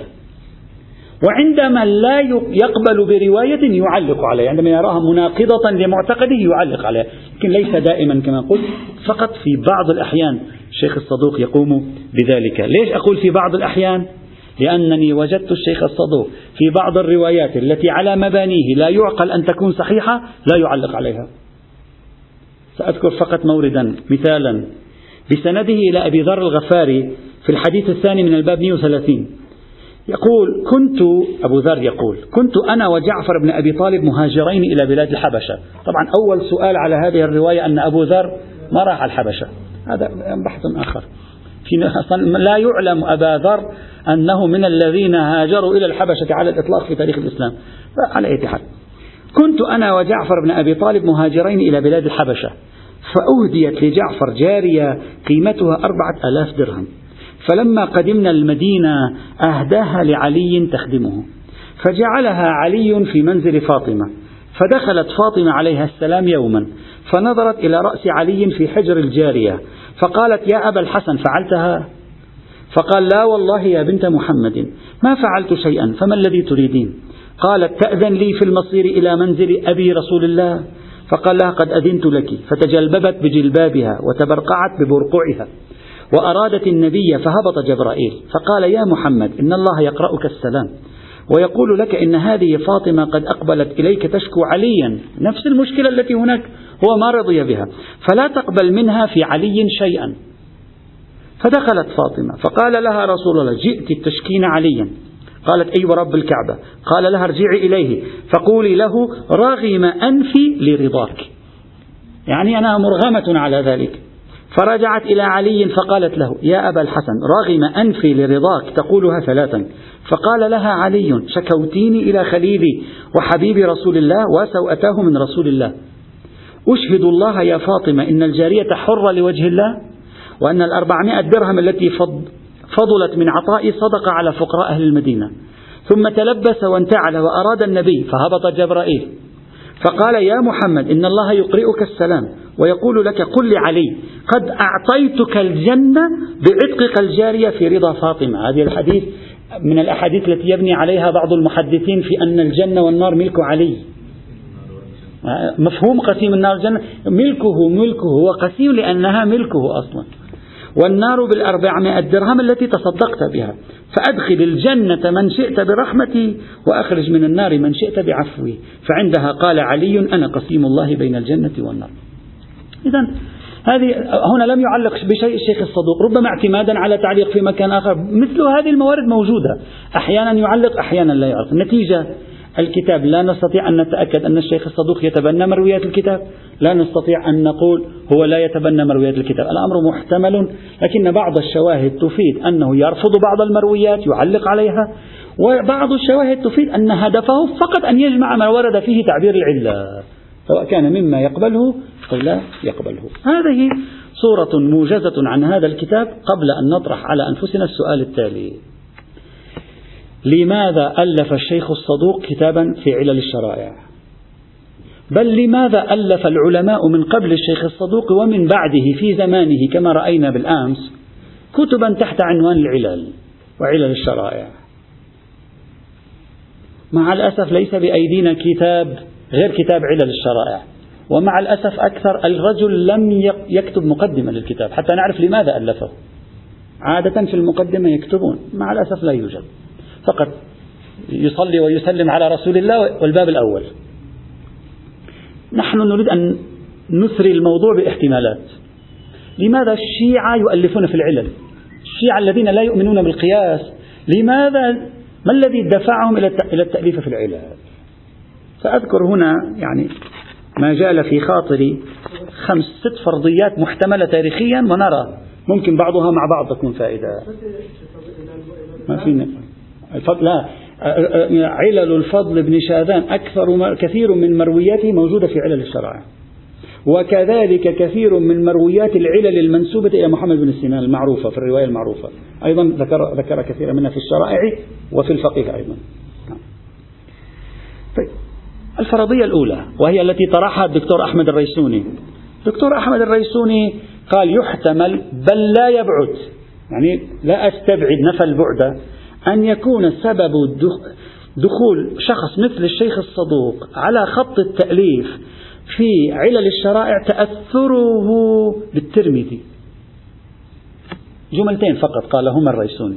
وعندما لا يقبل برواية يعلق عليها عندما يراها مناقضة لمعتقده يعلق عليها لكن ليس دائما كما قلت فقط في بعض الأحيان الشيخ الصدوق يقوم بذلك. ليش أقول في بعض الأحيان؟ لأنني وجدت الشيخ الصدوق في بعض الروايات التي على مبانيه لا يعقل أن تكون صحيحة لا يعلق عليها. سأذكر فقط موردا مثالا بسنده إلى أبي ذر الغفاري في الحديث الثاني من الباب 130 يقول كنت أبو ذر يقول كنت أنا وجعفر بن أبي طالب مهاجرين إلى بلاد الحبشة. طبعا أول سؤال على هذه الرواية أن أبو ذر ما راح على الحبشة. هذا بحث آخر. أصلا لا يعلم أبا ذر أنه من الذين هاجروا إلى الحبشة على الإطلاق في تاريخ الإسلام. على أي حال. كنت أنا وجعفر بن أبي طالب مهاجرين إلى بلاد الحبشة. فأهديت لجعفر جارية قيمتها أربعة ألاف درهم. فلما قدمنا المدينة أهداها لعلي تخدمه. فجعلها علي في منزل فاطمة. فدخلت فاطمة عليها السلام يوما. فنظرت إلى رأس علي في حجر الجارية. فقالت يا أبا الحسن فعلتها؟ فقال لا والله يا بنت محمد ما فعلت شيئا فما الذي تريدين؟ قالت تأذن لي في المصير إلى منزل أبي رسول الله. فقال لها قد أذنت لك. فتجلببت بجلبابها وتبرقعت ببرقعها وأرادت النبي فهبط جبرائيل. فقال يا محمد إن الله يقرأك السلام ويقول لك إن هذه فاطمة قد أقبلت إليك تشكو عليا. نفس المشكلة التي هناك هو ما رضي بها. فلا تقبل منها في علي شيئا. فدخلت فاطمة. فقال لها رسول الله جئت تشكين عليا. قالت أي أيوة ورب الكعبة. قال لها ارجعي إليه. فقولي له رغم أنفي لرضاك. يعني أنا مرغمة على ذلك. فرجعت إلى علي فقالت له يا أبا الحسن رغم أنفي لرضاك. تقولها ثلاثا. فقال لها علي شكوتيني إلى خليلي وحبيب رسول الله وسوأتاه من رسول الله. أشهد الله يا فاطمة إن الجارية حرة لوجه الله وأن الأربعمائة درهم التي فضلت من عطائي صدق على فقراء أهل المدينة. ثم تلبس وانتعل وأراد النبي فهبط جبرائيل. فقال يا محمد إن الله يقرئك السلام ويقول لك قل لعلي قد أعطيتك الجنة بعتقك الجارية في رضا فاطمة. هذه الحديث من الأحاديث التي يبني عليها بعض المحدثين في أن الجنة والنار ملك علي. مفهوم قسيم النار والجنة؟ ملكه ملكه هو قسيم لأنها ملكه أصلا. والنار بالأربعمائة درهم التي تصدقت بها. فأدخل الجنة من شئت برحمتي وأخرج من النار من شئت بعفوي. فعندها قال علي أنا قسيم الله بين الجنة والنار. إذا هذه هنا لم يعلق بشيء الشيخ الصدوق. ربما اعتمادا على تعليق في مكان آخر. مثل هذه الموارد موجودة. أحيانا يعلق أحيانا لا يعلق. النتيجة الكتاب. لا نستطيع أن نتأكد أن الشيخ الصدوق يتبنى مرويات الكتاب. لا نستطيع أن نقول هو لا يتبنى مرويات الكتاب. الأمر محتمل لكن بعض الشواهد تفيد أنه يرفض بعض المرويات يعلق عليها وبعض الشواهد تفيد أن هدفه فقط أن يجمع ما ورد فيه تعبير العلة سواء كان مما يقبله أو لا يقبله. هذه صورة موجزة عن هذا الكتاب قبل أن نطرح على أنفسنا السؤال التالي. لماذا ألف الشيخ الصدوق كتابا في علل الشرائع؟ بل لماذا ألف العلماء من قبل الشيخ الصدوق ومن بعده في زمانه كما رأينا بالأمس كتبا تحت عنوان العلل وعلل الشرائع؟ مع الأسف ليس بأيدينا كتاب غير كتاب علل الشرائع ومع الأسف أكثر الرجل لم يكتب مقدمة للكتاب حتى نعرف لماذا ألفه. عادة في المقدمة يكتبون مع الأسف لا يوجد. فقط يصلي ويسلم على رسول الله والباب الأول. نحن نريد أن نثري الموضوع باحتمالات. لماذا الشيعة يؤلفون في العلل؟ الشيعة الذين لا يؤمنون بالقياس لماذا ما الذي دفعهم إلى التأليف في العلل؟ سأذكر هنا يعني ما جال في خاطري خمس ست فرضيات محتملة تاريخيا ونرى. ممكن بعضها مع بعض تكون فائدة. ما في الفضل لا. علل الفضل بن شاذان أكثر كثير من مروياته موجودة في علل الشرائع. وكذلك كثير من مرويات العلل المنسوبة إلى محمد بن سنان المعروفة في الرواية المعروفة. أيضا ذكر, ذكر كثيرا منها في الشرائع وفي الفقه أيضا. طيب. الفرضية الأولى وهي التي طرحها الدكتور أحمد الريسوني. الدكتور أحمد الريسوني قال يحتمل بل لا يبعد. يعني لا أستبعد نفى البعد. أن يكون سبب دخول شخص مثل الشيخ الصدوق على خط التأليف في علل الشرائع تأثره بالترمذي. جملتين فقط قالهما الريسوني.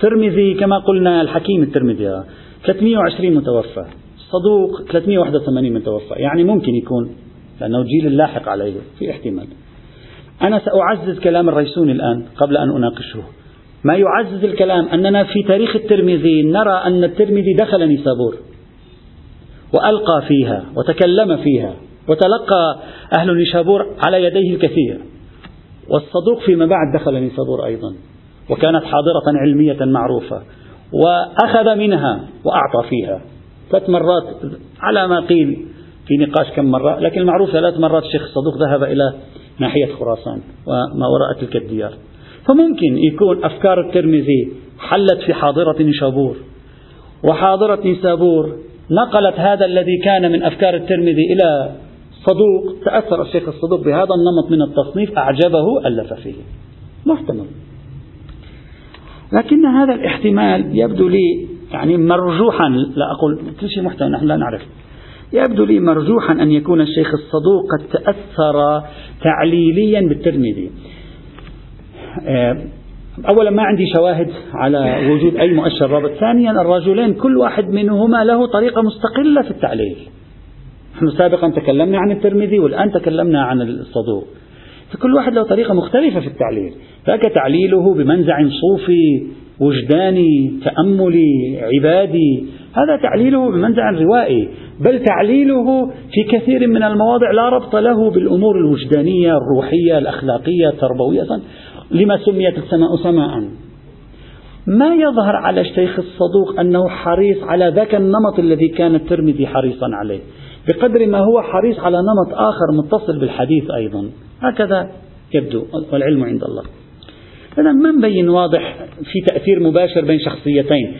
ترمذي كما قلنا الحكيم الترمذي. 320 متوفى. صدوق 381 متوفى. يعني ممكن يكون لأنه جيل اللاحق عليه في احتمال. أنا سأعزز كلام الريسوني الآن قبل أن أناقشه. ما يعزز الكلام أننا في تاريخ الترمذي نرى أن الترمذي دخل نيسابور وألقى فيها وتكلم فيها وتلقى أهل نيشابور على يديه الكثير والصدوق فيما بعد دخل نيسابور أيضا وكانت حاضرة علمية معروفة وأخذ منها وأعطى فيها ثلاث مرات على ما قيل في نقاش كم مرة لكن المعروف ثلاث مرات الشيخ الصدوق ذهب إلى ناحية خراسان وما وراء تلك الديار. فممكن يكون أفكار الترمذي حلت في حاضرة نشابور وحاضرة نيسابور نقلت هذا الذي كان من أفكار الترمذي إلى صدوق تأثر الشيخ الصدوق بهذا النمط من التصنيف أعجبه ألف فيه. محتمل. لكن هذا الاحتمال يبدو لي يعني مرجوحا لا أقول كل شيء محتمل نحن لا نعرف. يبدو لي مرجوحا أن يكون الشيخ الصدوق قد تأثر تعليليا بالترمذي. أولا ما عندي شواهد على وجود أي مؤشر رابط ثانيا الرجلين كل واحد منهما له طريقة مستقلة في التعليل. نحن سابقا تكلمنا عن الترمذي والآن تكلمنا عن الصدوق فكل واحد له طريقة مختلفة في التعليل. ذاك تعليله بمنزع صوفي وجداني تأملي عبادي. هذا تعليله بمنزع روائي. بل تعليله في كثير من المواضع لا ربط له بالأمور الوجدانية الروحية الأخلاقية التربوية لما سميت السماء سماء. ما يظهر على الشيخ الصدوق أنه حريص على ذاك النمط الذي كان الترمذي حريصا عليه؟ بقدر ما هو حريص على نمط آخر متصل بالحديث أيضا. هكذا يبدو والعلم عند الله. إذا ما مبين واضح في تأثير مباشر بين شخصيتين؟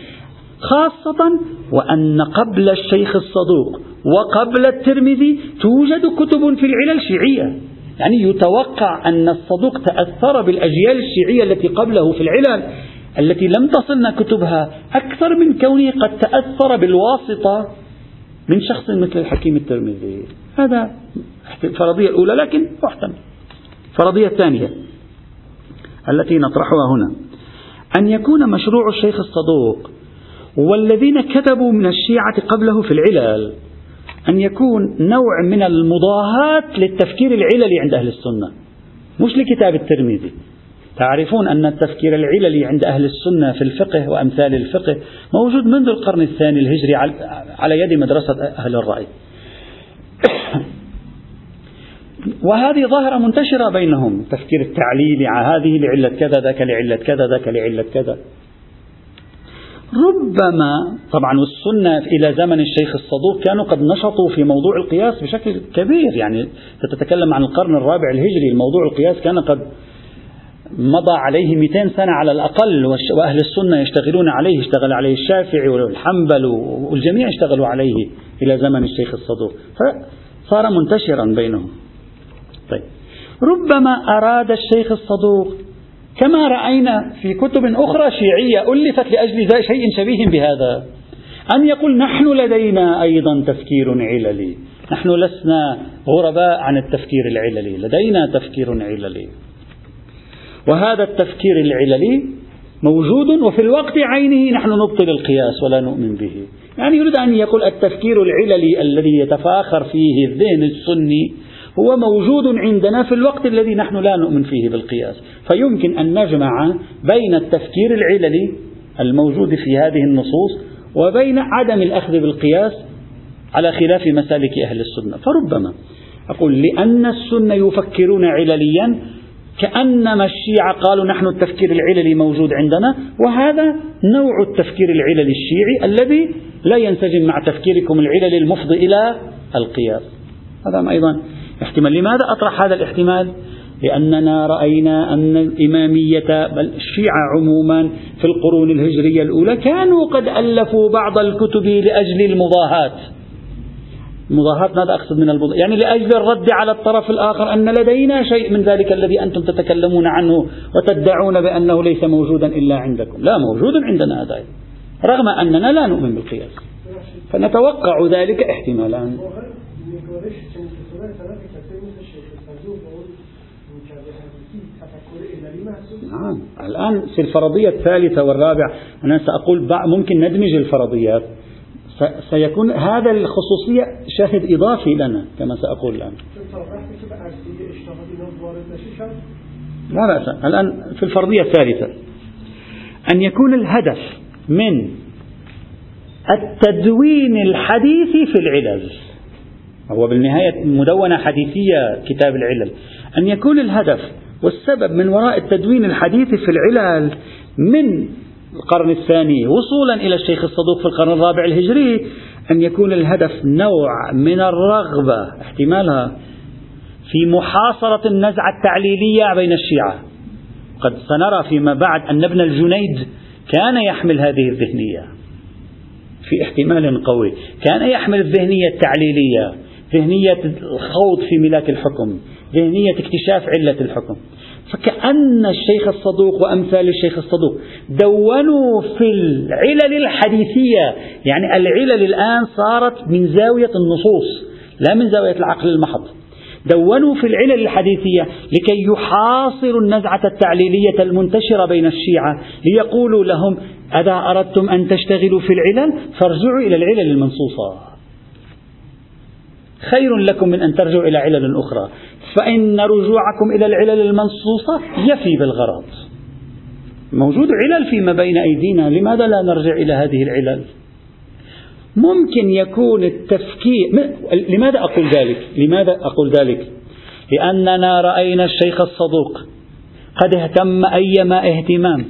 خاصة وأن قبل الشيخ الصدوق وقبل الترمذي توجد كتب في العلل الشيعية. يعني يتوقع أن الصدوق تأثر بالأجيال الشيعية التي قبله في العلل التي لم تصلنا كتبها أكثر من كونه قد تأثر بالواسطة من شخص مثل الحكيم الترمذي. هذا الفرضية الأولى لكن محتمل. الفرضية الثانية التي نطرحها هنا. أن يكون مشروع الشيخ الصدوق والذين كتبوا من الشيعة قبله في العلل أن يكون نوع من المضاهاة للتفكير العللي عند أهل السنة. مش لكتاب الترمذي. تعرفون أن التفكير العللي عند أهل السنة في الفقه وأمثال الفقه موجود منذ القرن الثاني الهجري على يد مدرسة أهل الرأي. وهذه ظاهرة منتشرة بينهم. التفكير التعليلي هذه لعلة كذا ذاك لعلة كذا ذاك لعلة كذا. ربما طبعا والسنة إلى زمن الشيخ الصدوق كانوا قد نشطوا في موضوع القياس بشكل كبير يعني تتكلم عن القرن الرابع الهجري الموضوع القياس كان قد مضى عليه 200 سنة على الأقل وأهل السنة يشتغلون عليه اشتغل عليه الشافعي والحنبل والجميع اشتغلوا عليه إلى زمن الشيخ الصدوق. فصار منتشرا بينهم. طيب. ربما أراد الشيخ الصدوق كما رأينا في كتب أخرى شيعية ألفت لأجل شيء شبيه بهذا. أن يقول نحن لدينا أيضا تفكير عللي. نحن لسنا غرباء عن التفكير العللي. لدينا تفكير عللي. وهذا التفكير العللي موجود وفي الوقت عينه نحن نبطل القياس ولا نؤمن به. يعني يريد أن يقول التفكير العللي الذي يتفاخر فيه الذهن السني هو موجود عندنا في الوقت الذي نحن لا نؤمن فيه بالقياس. فيمكن أن نجمع بين التفكير العللي الموجود في هذه النصوص وبين عدم الأخذ بالقياس على خلاف مسالك أهل السنة. فربما أقول لأن السنة يفكرون علليا كأنما الشيعة قالوا نحن التفكير العللي موجود عندنا وهذا نوع التفكير العللي الشيعي الذي لا ينسجم مع تفكيركم العللي المفضي إلى القياس. هذا أيضا احتمال. لماذا أطرح هذا الاحتمال؟ لأننا رأينا أن الإمامية بل الشيعة عموما في القرون الهجرية الأولى كانوا قد ألفوا بعض الكتب لأجل المضاهاة مضاهاة ماذا أقصد من المضاهاة يعني لأجل الرد على الطرف الآخر أن لدينا شيء من ذلك الذي أنتم تتكلمون عنه وتدعون بأنه ليس موجودا إلا عندكم. لا موجود عندنا هذا. رغم أننا لا نؤمن بالقياس. فنتوقع ذلك نعم الآن في الفرضية الثالثة والرابعة أنا سأقول ممكن ندمج الفرضيات سيكون هذا الخصوصية شاهد إضافي لنا كما سأقول الآن لا بأس الآن في الفرضية الثالثة أن يكون الهدف من التدوين الحديثي في العلل هو بالنهاية مدونة حديثية كتاب العلل. أن يكون الهدف والسبب من وراء التدوين الحديثي في العلل من القرن الثاني وصولا إلى الشيخ الصدوق في القرن الرابع الهجري أن يكون الهدف نوع من الرغبة احتمالها في محاصرة النزعة التعليلية بين الشيعة. قد سنرى فيما بعد أن ابن الجنيد كان يحمل هذه الذهنية في احتمال قوي. كان يحمل الذهنية التعليلية. ذهنية الخوض في ملاك الحكم ذهنية اكتشاف علة الحكم. فكأن الشيخ الصدوق وأمثال الشيخ الصدوق دونوا في العلل الحديثية. يعني العلل الآن صارت من زاوية النصوص لا من زاوية العقل المحض. دونوا في العلل الحديثية لكي يحاصروا النزعة التعليلية المنتشرة بين الشيعة ليقولوا لهم أذا أردتم أن تشتغلوا في العلل فارجعوا إلى العلل المنصوصة. خير لكم من أن ترجعوا إلى علل أخرى. فإن رجوعكم إلى العلل المنصوصة يفي بالغرض. موجود علل فيما بين أيدينا لماذا لا نرجع إلى هذه العلل؟ ممكن يكون التفكير لماذا أقول ذلك؟ لماذا أقول ذلك؟ لأننا رأينا الشيخ الصدوق قد اهتم أيما اهتمام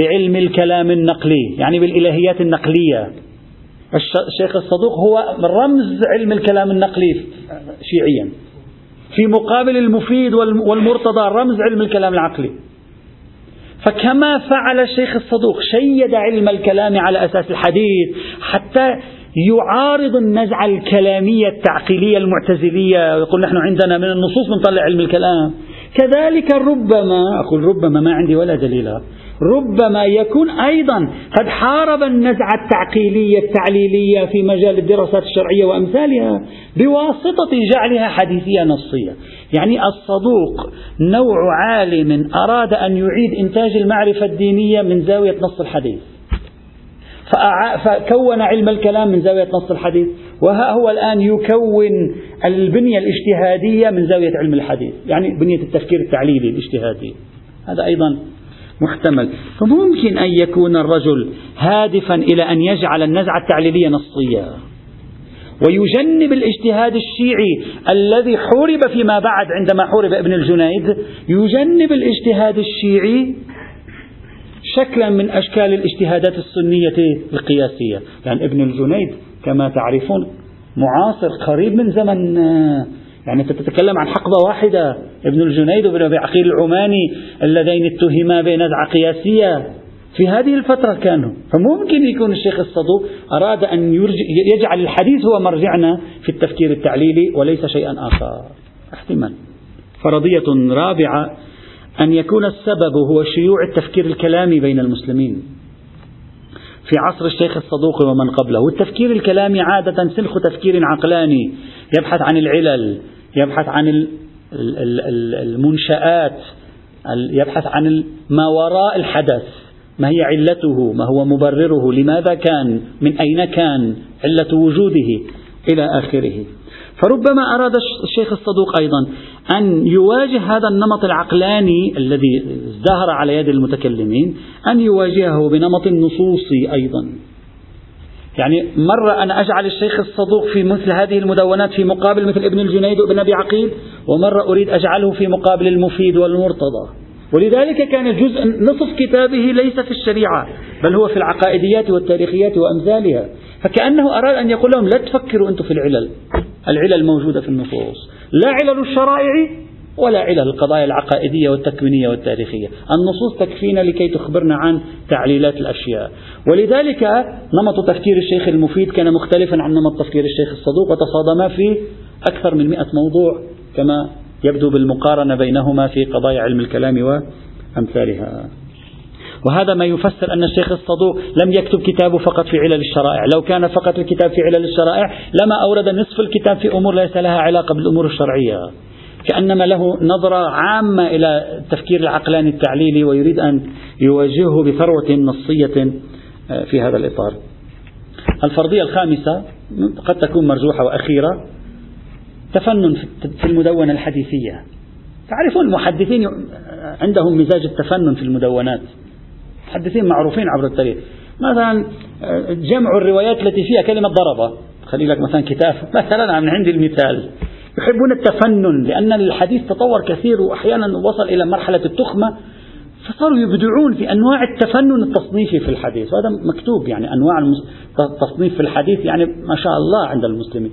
بعلم الكلام النقلي يعني بالإلهيات النقلية. الشيخ الصدوق هو رمز علم الكلام النقلي شيعيا. في مقابل المفيد والمرتضى رمز علم الكلام العقلي. فكما فعل الشيخ الصدوق شيد علم الكلام على أساس الحديث حتى يعارض النزعة الكلامية التعقيلية المعتزلية ويقول نحن عندنا من النصوص بنطلع علم الكلام. كذلك ربما أقول ربما ما عندي ولا دليل ربما يكون أيضا قد حارب النزعة التعقيلية التعليلية في مجال الدراسات الشرعية وأمثالها بواسطة جعلها حديثية نصية. يعني الصدوق نوع عالم أراد أن يعيد إنتاج المعرفة الدينية من زاوية نص الحديث. فكون علم الكلام من زاوية نص الحديث وها هو الآن يكون البنية الاجتهادية من زاوية علم الحديث يعني بنية التفكير التعليلي الاجتهادي. هذا أيضا محتمل. فممكن أن يكون الرجل هادفا إلى أن يجعل النزعة التعليلية نصية. ويجنب الاجتهاد الشيعي الذي حورب فيما بعد عندما حورب ابن الجنيد. يجنب الاجتهاد الشيعي شكلا من أشكال الاجتهادات السنية القياسية. لأن ابن الجنيد كما تعرفون معاصر قريب من زمن يعني أنت تتكلم عن حقبة واحدة. ابن الجنيد وابن أبي عقيل العماني اللذين اتهما بنزعة قياسية في هذه الفترة كانوا. فممكن يكون الشيخ الصدوق أراد أن يجعل الحديث هو مرجعنا في التفكير التعليلي وليس شيئا آخر. احتمال فرضية رابعة أن يكون السبب هو شيوع التفكير الكلامي بين المسلمين. في عصر الشيخ الصدوق ومن قبله. والتفكير الكلامي عادة سلخ تفكير عقلاني يبحث عن العلل يبحث عن المنشآت يبحث عن ما وراء الحدث ما هي علته ما هو مبرره لماذا كان من أين كان علة وجوده إلى آخره. فربما أراد الشيخ الصدوق أيضا أن يواجه هذا النمط العقلاني الذي ازدهر على يد المتكلمين أن يواجهه بنمط نصوصي أيضا. يعني مرة أنا أجعل الشيخ الصدوق في مثل هذه المدونات في مقابل مثل ابن الجنيد وابن أبي عقيل ومرة أريد أجعله في مقابل المفيد والمرتضى. ولذلك كان جزء نصف كتابه ليس في الشريعة بل هو في العقائديات والتاريخيات وأمثالها. فكأنه أراد أن يقول لهم لا تفكروا أنتم في العلل العلل موجودة في النصوص لا علل الشرائع ولا علل القضايا العقائدية والتكوينية والتاريخية. النصوص تكفينا لكي تخبرنا عن تعليلات الأشياء. ولذلك نمط تفكير الشيخ المفيد كان مختلفا عن نمط تفكير الشيخ الصدوق وتصادما في أكثر من مئة موضوع كما يبدو بالمقارنة بينهما في قضايا علم الكلام وأمثالها. وهذا ما يفسر أن الشيخ الصدوق لم يكتب كتابه فقط في علل الشرائع. لو كان فقط الكتاب في علل الشرائع لما أورد نصف الكتاب في أمور ليس لها علاقة بالأمور الشرعية. كأنما له نظرة عامة إلى التفكير العقلاني التعليلي ويريد أن يواجهه بثروة نصية آه، في هذا الإطار. الفرضية الخامسة قد تكون مرجوحة وأخيرة تفنن في المدونة الحديثية. تعرفون المحدثين عندهم مزاج التفنن في المدونات. محدثين معروفين عبر التاريخ مثلا آه، جمع الروايات التي فيها كلمة ضربة. خلي لك مثلا كتاب مثلا من عندي المثال. يحبون التفنن لأن الحديث تطور كثير وأحيانا وصل إلى مرحلة التخمة فصاروا يبدعون في أنواع التفنن التصنيفي في الحديث وهذا مكتوب يعني أنواع التصنيف في الحديث يعني ما شاء الله عند المسلمين.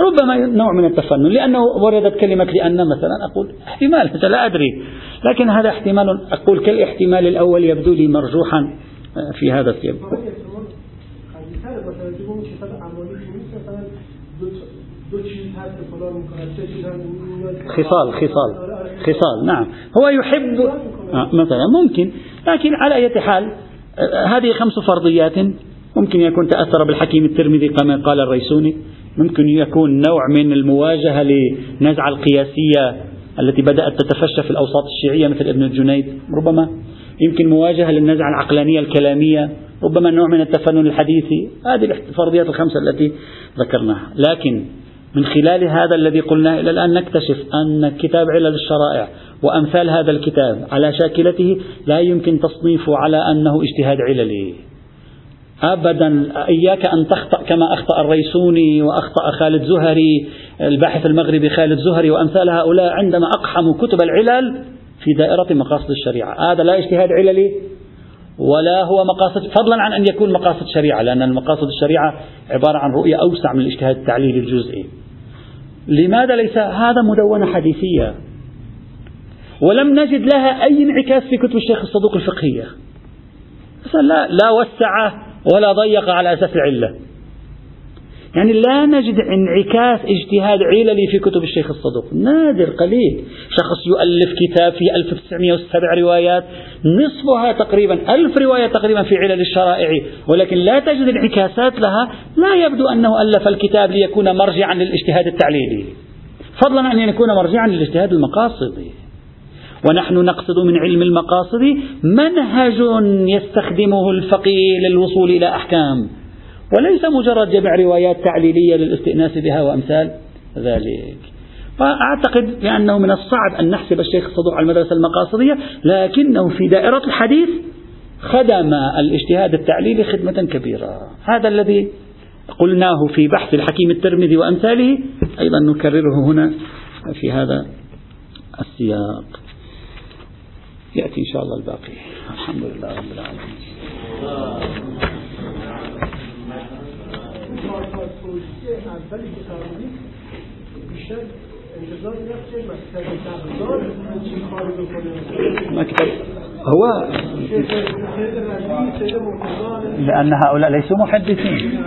ربما نوع من التفنن لأنه وردت كلمة لأن مثلا أقول احتمال لا أدري لكن هذا احتمال أقول كالاحتمال الأول يبدو لي مرجوحا في هذا السياق. خصال خصال خصال نعم. هو يحب آه، مثلا ممكن. لكن على أي حال آه، هذه خمس فرضيات ممكن يكون تأثر بالحكيم الترمذي كما قال الريسوني. ممكن يكون نوع من المواجهة لنزعة القياسية التي بدأت تتفشى في الأوساط الشيعية مثل ابن الجنيد. ربما يمكن مواجهة للنزعة العقلانية الكلامية. ربما نوع من التفنن الحديثي. هذه الفرضيات الخمسة التي ذكرناها. لكن من خلال هذا الذي قلناه إلى الآن نكتشف أن كتاب علل الشرائع وأمثال هذا الكتاب على شاكلته لا يمكن تصنيفه على أنه اجتهاد عللي. أبدا إياك أن تخطأ كما أخطأ الريسوني وأخطأ خالد زهري الباحث المغربي خالد زهري وأمثال هؤلاء عندما أقحموا كتب العلل في دائرة مقاصد الشريعة. هذا لا اجتهاد عللي ولا هو مقاصد فضلا عن أن يكون مقاصد شريعة لأن المقاصد الشريعة عبارة عن رؤية أوسع من الاجتهاد التعليلي الجزئي. لماذا ليس هذا مدونة حديثية؟ ولم نجد لها أي انعكاس في كتب الشيخ الصدوق الفقهية. لا, لا وسع ولا ضيق على أساس العلة. يعني لا نجد انعكاس اجتهاد عللي في كتب الشيخ الصدوق. نادر قليل. شخص يؤلف كتاب فيه 1907 روايات نصفها تقريبا ألف رواية تقريبا في علل الشرائع ولكن لا تجد انعكاسات لها. لا يبدو أنه ألف الكتاب ليكون مرجعا للاجتهاد التعليلي. فضلا عن أن يكون مرجعا للاجتهاد المقاصدي. ونحن نقصد من علم المقاصد منهج يستخدمه الفقيه للوصول إلى أحكام. وليس مجرد جمع روايات تعليلية للاستئناس بها وأمثال ذلك. فأعتقد بأنه من الصعب أن نحسب الشيخ الصدوق على المدرسة المقاصدية لكنه في دائرة الحديث خدم الاجتهاد التعليلي خدمة كبيرة. هذا الذي قلناه في بحث الحكيم الترمذي وأمثاله أيضا نكرره هنا في هذا السياق. يأتي إن شاء الله الباقي. الحمد لله رب العالمين. مكتب. هو لأن هؤلاء ليسوا محدثين.